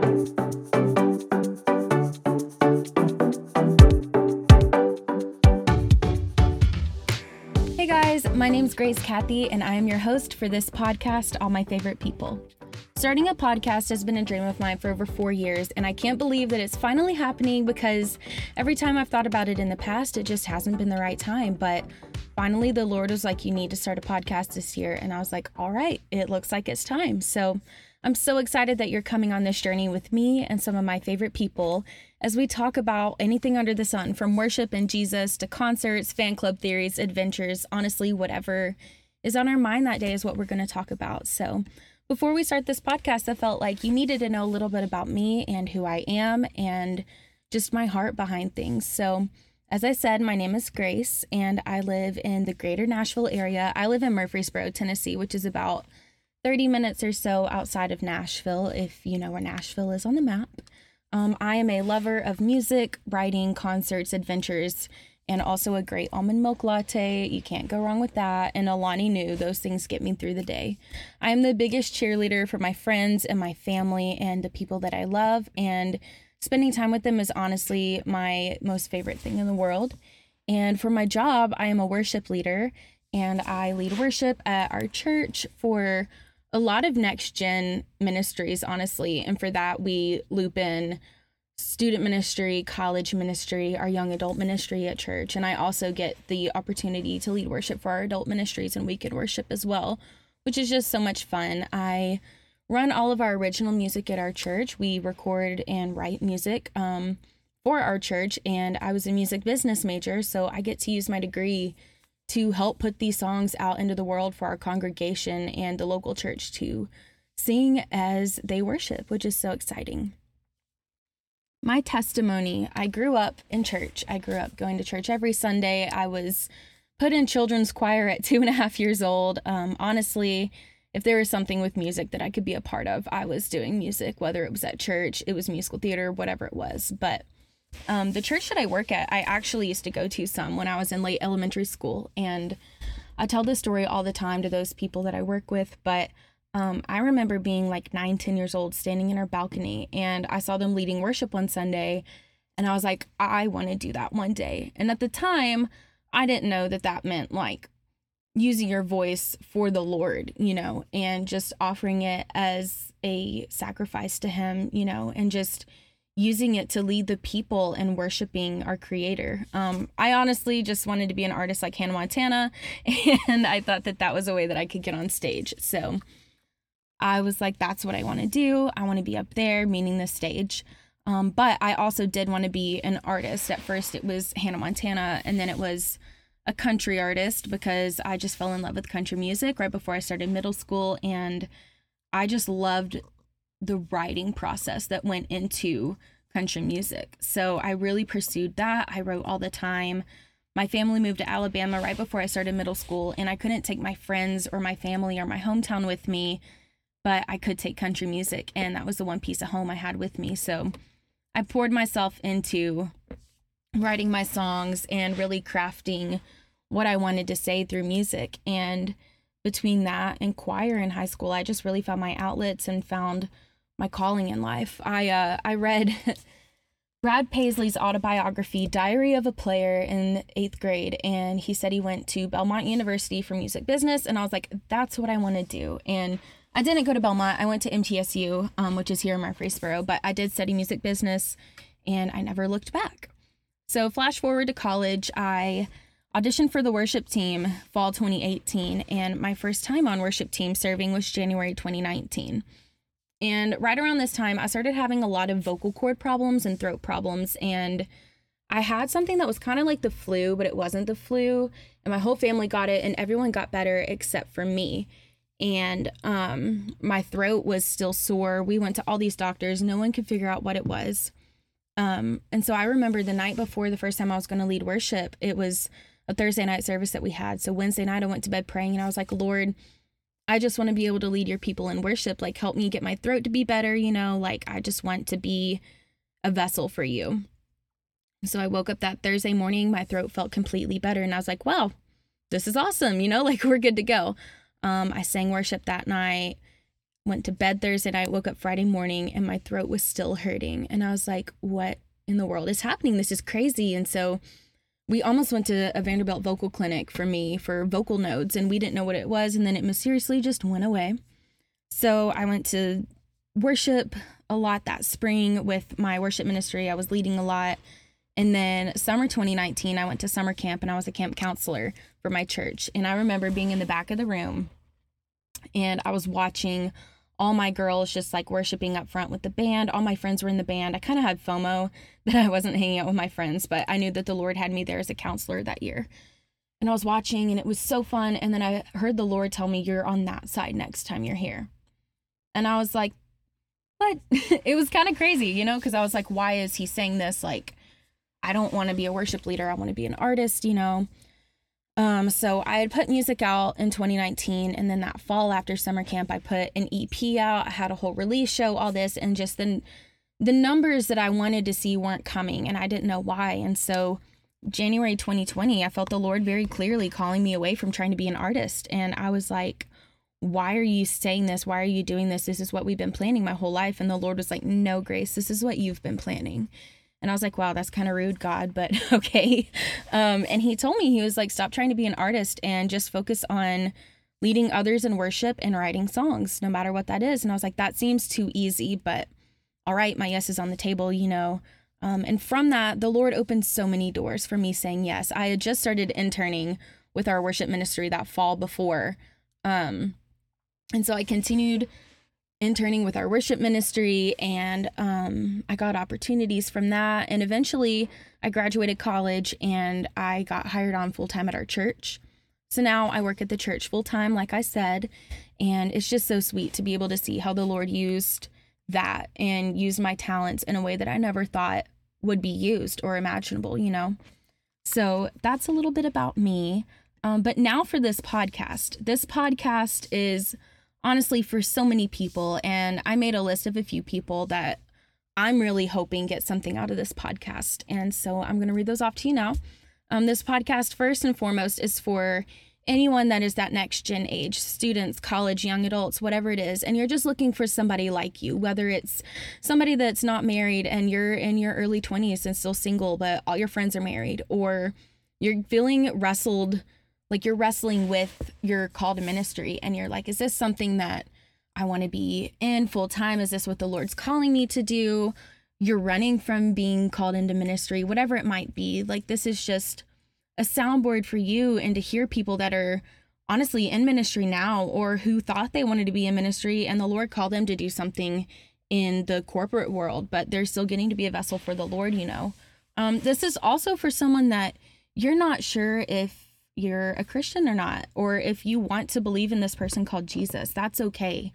Hey guys, my name's Grace Cathey, and I am your host for this podcast, All My Favorite People. Starting a podcast has been a dream of mine for over four years, and I can't believe that it's finally happening because every time I've thought about it in the past, it just hasn't been the right time. But finally, the Lord was like, You need to start a podcast this year. And I was like, All right, it looks like it's time. So I'm so excited that you're coming on this journey with me and some of my favorite people as we talk about anything under the sun from worship and Jesus to concerts, fan club theories, adventures, honestly, whatever is on our mind that day is what we're going to talk about. So, before we start this podcast, I felt like you needed to know a little bit about me and who I am and just my heart behind things. So, as I said, my name is Grace and I live in the greater Nashville area. I live in Murfreesboro, Tennessee, which is about 30 minutes or so outside of Nashville, if you know where Nashville is on the map. Um, I am a lover of music, writing, concerts, adventures, and also a great almond milk latte. You can't go wrong with that. And Alani Nu, those things get me through the day. I am the biggest cheerleader for my friends and my family and the people that I love. And spending time with them is honestly my most favorite thing in the world. And for my job, I am a worship leader and I lead worship at our church for a lot of next gen ministries, honestly. And for that, we loop in student ministry, college ministry, our young adult ministry at church. And I also get the opportunity to lead worship for our adult ministries and weekend worship as well, which is just so much fun. I run all of our original music at our church. We record and write music um, for our church, and I was a music business major, so I get to use my degree to help put these songs out into the world for our congregation and the local church to sing as they worship, which is so exciting my testimony I grew up in church. I grew up going to church every Sunday. I was put in children's choir at two and a half years old. Um, honestly, if there was something with music that I could be a part of, I was doing music, whether it was at church, it was musical theater, whatever it was. But um, the church that I work at, I actually used to go to some when I was in late elementary school. And I tell this story all the time to those people that I work with, but um, I remember being like nine, 10 years old, standing in our balcony, and I saw them leading worship one Sunday. And I was like, I want to do that one day. And at the time, I didn't know that that meant like using your voice for the Lord, you know, and just offering it as a sacrifice to Him, you know, and just using it to lead the people and worshiping our creator. Um, I honestly just wanted to be an artist like Hannah Montana, and I thought that that was a way that I could get on stage. So, I was like, that's what I want to do. I want to be up there, meaning the stage. Um, but I also did want to be an artist. At first, it was Hannah Montana, and then it was a country artist because I just fell in love with country music right before I started middle school. And I just loved the writing process that went into country music. So I really pursued that. I wrote all the time. My family moved to Alabama right before I started middle school, and I couldn't take my friends or my family or my hometown with me but I could take country music, and that was the one piece of home I had with me. So I poured myself into writing my songs and really crafting what I wanted to say through music. And between that and choir in high school, I just really found my outlets and found my calling in life. I uh, I read Brad Paisley's autobiography, Diary of a Player, in eighth grade, and he said he went to Belmont University for music business, and I was like, that's what I want to do. And I didn't go to Belmont. I went to MTSU, um, which is here in Murfreesboro, but I did study music business and I never looked back. So, flash forward to college, I auditioned for the worship team fall 2018, and my first time on worship team serving was January 2019. And right around this time, I started having a lot of vocal cord problems and throat problems. And I had something that was kind of like the flu, but it wasn't the flu. And my whole family got it, and everyone got better except for me and um, my throat was still sore. We went to all these doctors, no one could figure out what it was. Um, and so I remember the night before the first time I was going to lead worship, it was a Thursday night service that we had. So Wednesday night, I went to bed praying and I was like, Lord, I just want to be able to lead your people in worship. Like, help me get my throat to be better, you know, like, I just want to be a vessel for you. So I woke up that Thursday morning, my throat felt completely better. And I was like, wow, this is awesome, you know, like, we're good to go. Um, I sang worship that night. went to bed Thursday night, woke up Friday morning, and my throat was still hurting. And I was like, what in the world is happening? This is crazy. And so we almost went to a Vanderbilt vocal clinic for me for vocal nodes, and we didn't know what it was. And then it mysteriously just went away. So I went to worship a lot that spring with my worship ministry. I was leading a lot. And then summer 2019, I went to summer camp and I was a camp counselor for my church. And I remember being in the back of the room and I was watching all my girls just like worshiping up front with the band. All my friends were in the band. I kind of had FOMO that I wasn't hanging out with my friends, but I knew that the Lord had me there as a counselor that year. And I was watching and it was so fun. And then I heard the Lord tell me, You're on that side next time you're here. And I was like, What? it was kind of crazy, you know, because I was like, Why is he saying this? Like, I don't want to be a worship leader. I want to be an artist, you know. Um, so I had put music out in 2019, and then that fall after summer camp, I put an EP out. I had a whole release show, all this, and just the the numbers that I wanted to see weren't coming, and I didn't know why. And so January 2020, I felt the Lord very clearly calling me away from trying to be an artist, and I was like, "Why are you saying this? Why are you doing this? This is what we've been planning my whole life." And the Lord was like, "No, Grace, this is what you've been planning." And I was like, wow, that's kind of rude, God, but okay. Um, and he told me, he was like, stop trying to be an artist and just focus on leading others in worship and writing songs, no matter what that is. And I was like, that seems too easy, but all right, my yes is on the table, you know. Um, and from that, the Lord opened so many doors for me saying yes. I had just started interning with our worship ministry that fall before. Um, and so I continued interning with our worship ministry and um, i got opportunities from that. And eventually i graduated college and i got hired on full-time at our church. So now i work at the church full-time like i said and it's just so sweet to be able to see how the lord used that and used my talents in a way that i never thought would be used or imaginable you know? So that's a little bit about me. Um, but now for this podcast. This podcast is honestly for so many people. And I made a list of a few people that I'm really hoping get something out of this podcast. And so I'm going to read those off to you now. Um, this podcast, first and foremost, is for anyone that is that next gen age students, college, young adults, whatever it is. And you're just looking for somebody like you, whether it's somebody that's not married and you're in your early 20s and still single, but all your friends are married, or you're feeling wrestled like you're wrestling with your call to ministry and you're like, is this something that I want to be in full time? Is this what the Lord's calling me to do? You're running from being called into ministry, whatever it might be. Like, this is just a soundboard for you and to hear people that are honestly in ministry now or who thought they wanted to be in ministry and the Lord called them to do something in the corporate world, but they're still getting to be a vessel for the Lord, you know. Um, this is also for someone that you're not sure if you're a Christian or not, or if you want to believe in this person called Jesus, that's okay.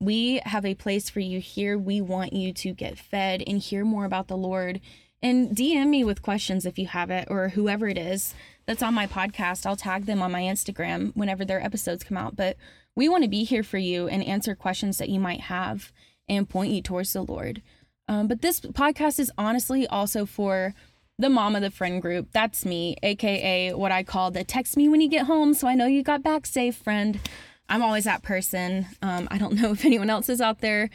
We have a place for you here. We want you to get fed and hear more about the Lord. And DM me with questions if you have it, or whoever it is that's on my podcast. I'll tag them on my Instagram whenever their episodes come out. But we want to be here for you and answer questions that you might have and point you towards the Lord. Um, but this podcast is honestly also for the mom of the friend group. That's me, aka what I call the text me when you get home so I know you got back safe friend. I'm always that person. Um, I don't know if anyone else is out there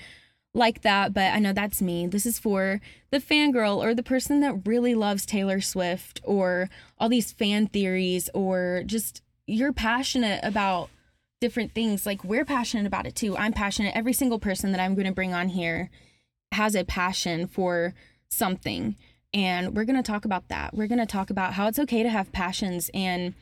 like that, but I know that's me. This is for the fangirl or the person that really loves Taylor Swift or all these fan theories or just you're passionate about different things. Like we're passionate about it too. I'm passionate. Every single person that I'm going to bring on here has a passion for something. And we're going to talk about that. We're going to talk about how it's okay to have passions and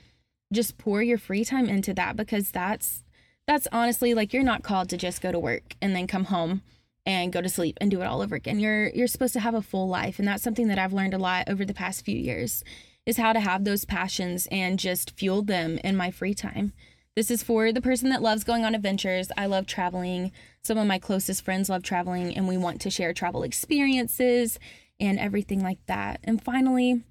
just pour your free time into that because that's that's honestly like you're not called to just go to work and then come home and go to sleep and do it all over again. You're you're supposed to have a full life and that's something that I've learned a lot over the past few years is how to have those passions and just fuel them in my free time. This is for the person that loves going on adventures. I love traveling. Some of my closest friends love traveling and we want to share travel experiences and everything like that. And finally,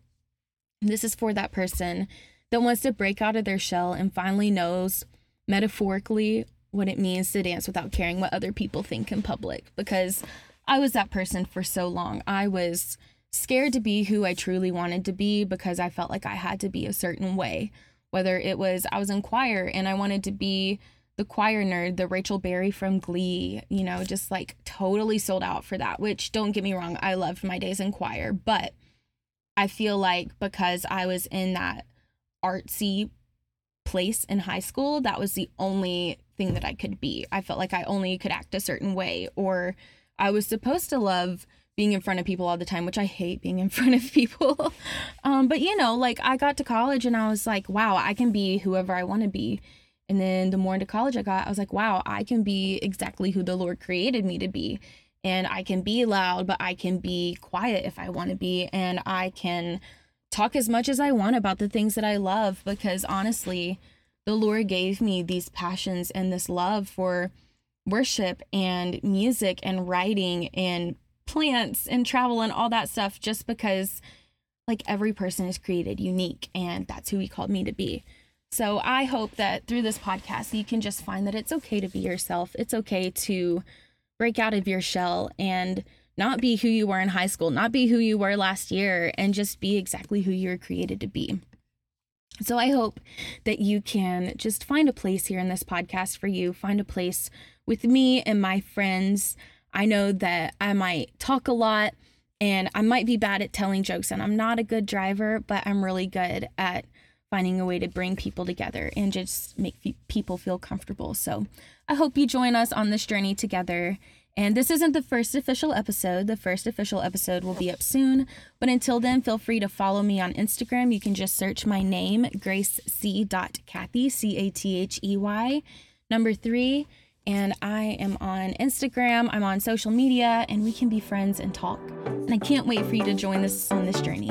this is for that person that wants to break out of their shell and finally knows metaphorically what it means to dance without caring what other people think in public. Because I was that person for so long. I was scared to be who I truly wanted to be because I felt like I had to be a certain way. Whether it was I was in choir and I wanted to be the choir nerd, the Rachel Berry from Glee, you know, just like totally sold out for that, which don't get me wrong, I loved my days in choir, but I feel like because I was in that artsy place in high school, that was the only thing that I could be. I felt like I only could act a certain way, or I was supposed to love being in front of people all the time, which I hate being in front of people. um, but you know, like I got to college and I was like, wow, I can be whoever I want to be. And then the more into college I got, I was like, wow, I can be exactly who the Lord created me to be. And I can be loud, but I can be quiet if I want to be. And I can talk as much as I want about the things that I love because honestly, the Lord gave me these passions and this love for worship and music and writing and plants and travel and all that stuff just because like every person is created unique and that's who he called me to be. So I hope that through this podcast you can just find that it's okay to be yourself. It's okay to break out of your shell and not be who you were in high school, not be who you were last year and just be exactly who you were created to be. So I hope that you can just find a place here in this podcast for you, find a place with me and my friends. I know that I might talk a lot and I might be bad at telling jokes, and I'm not a good driver, but I'm really good at finding a way to bring people together and just make people feel comfortable. So I hope you join us on this journey together. And this isn't the first official episode. The first official episode will be up soon. But until then, feel free to follow me on Instagram. You can just search my name, Grace C. Cathey, C A T H E Y, number three and I am on Instagram, I'm on social media, and we can be friends and talk. And I can't wait for you to join us on this journey.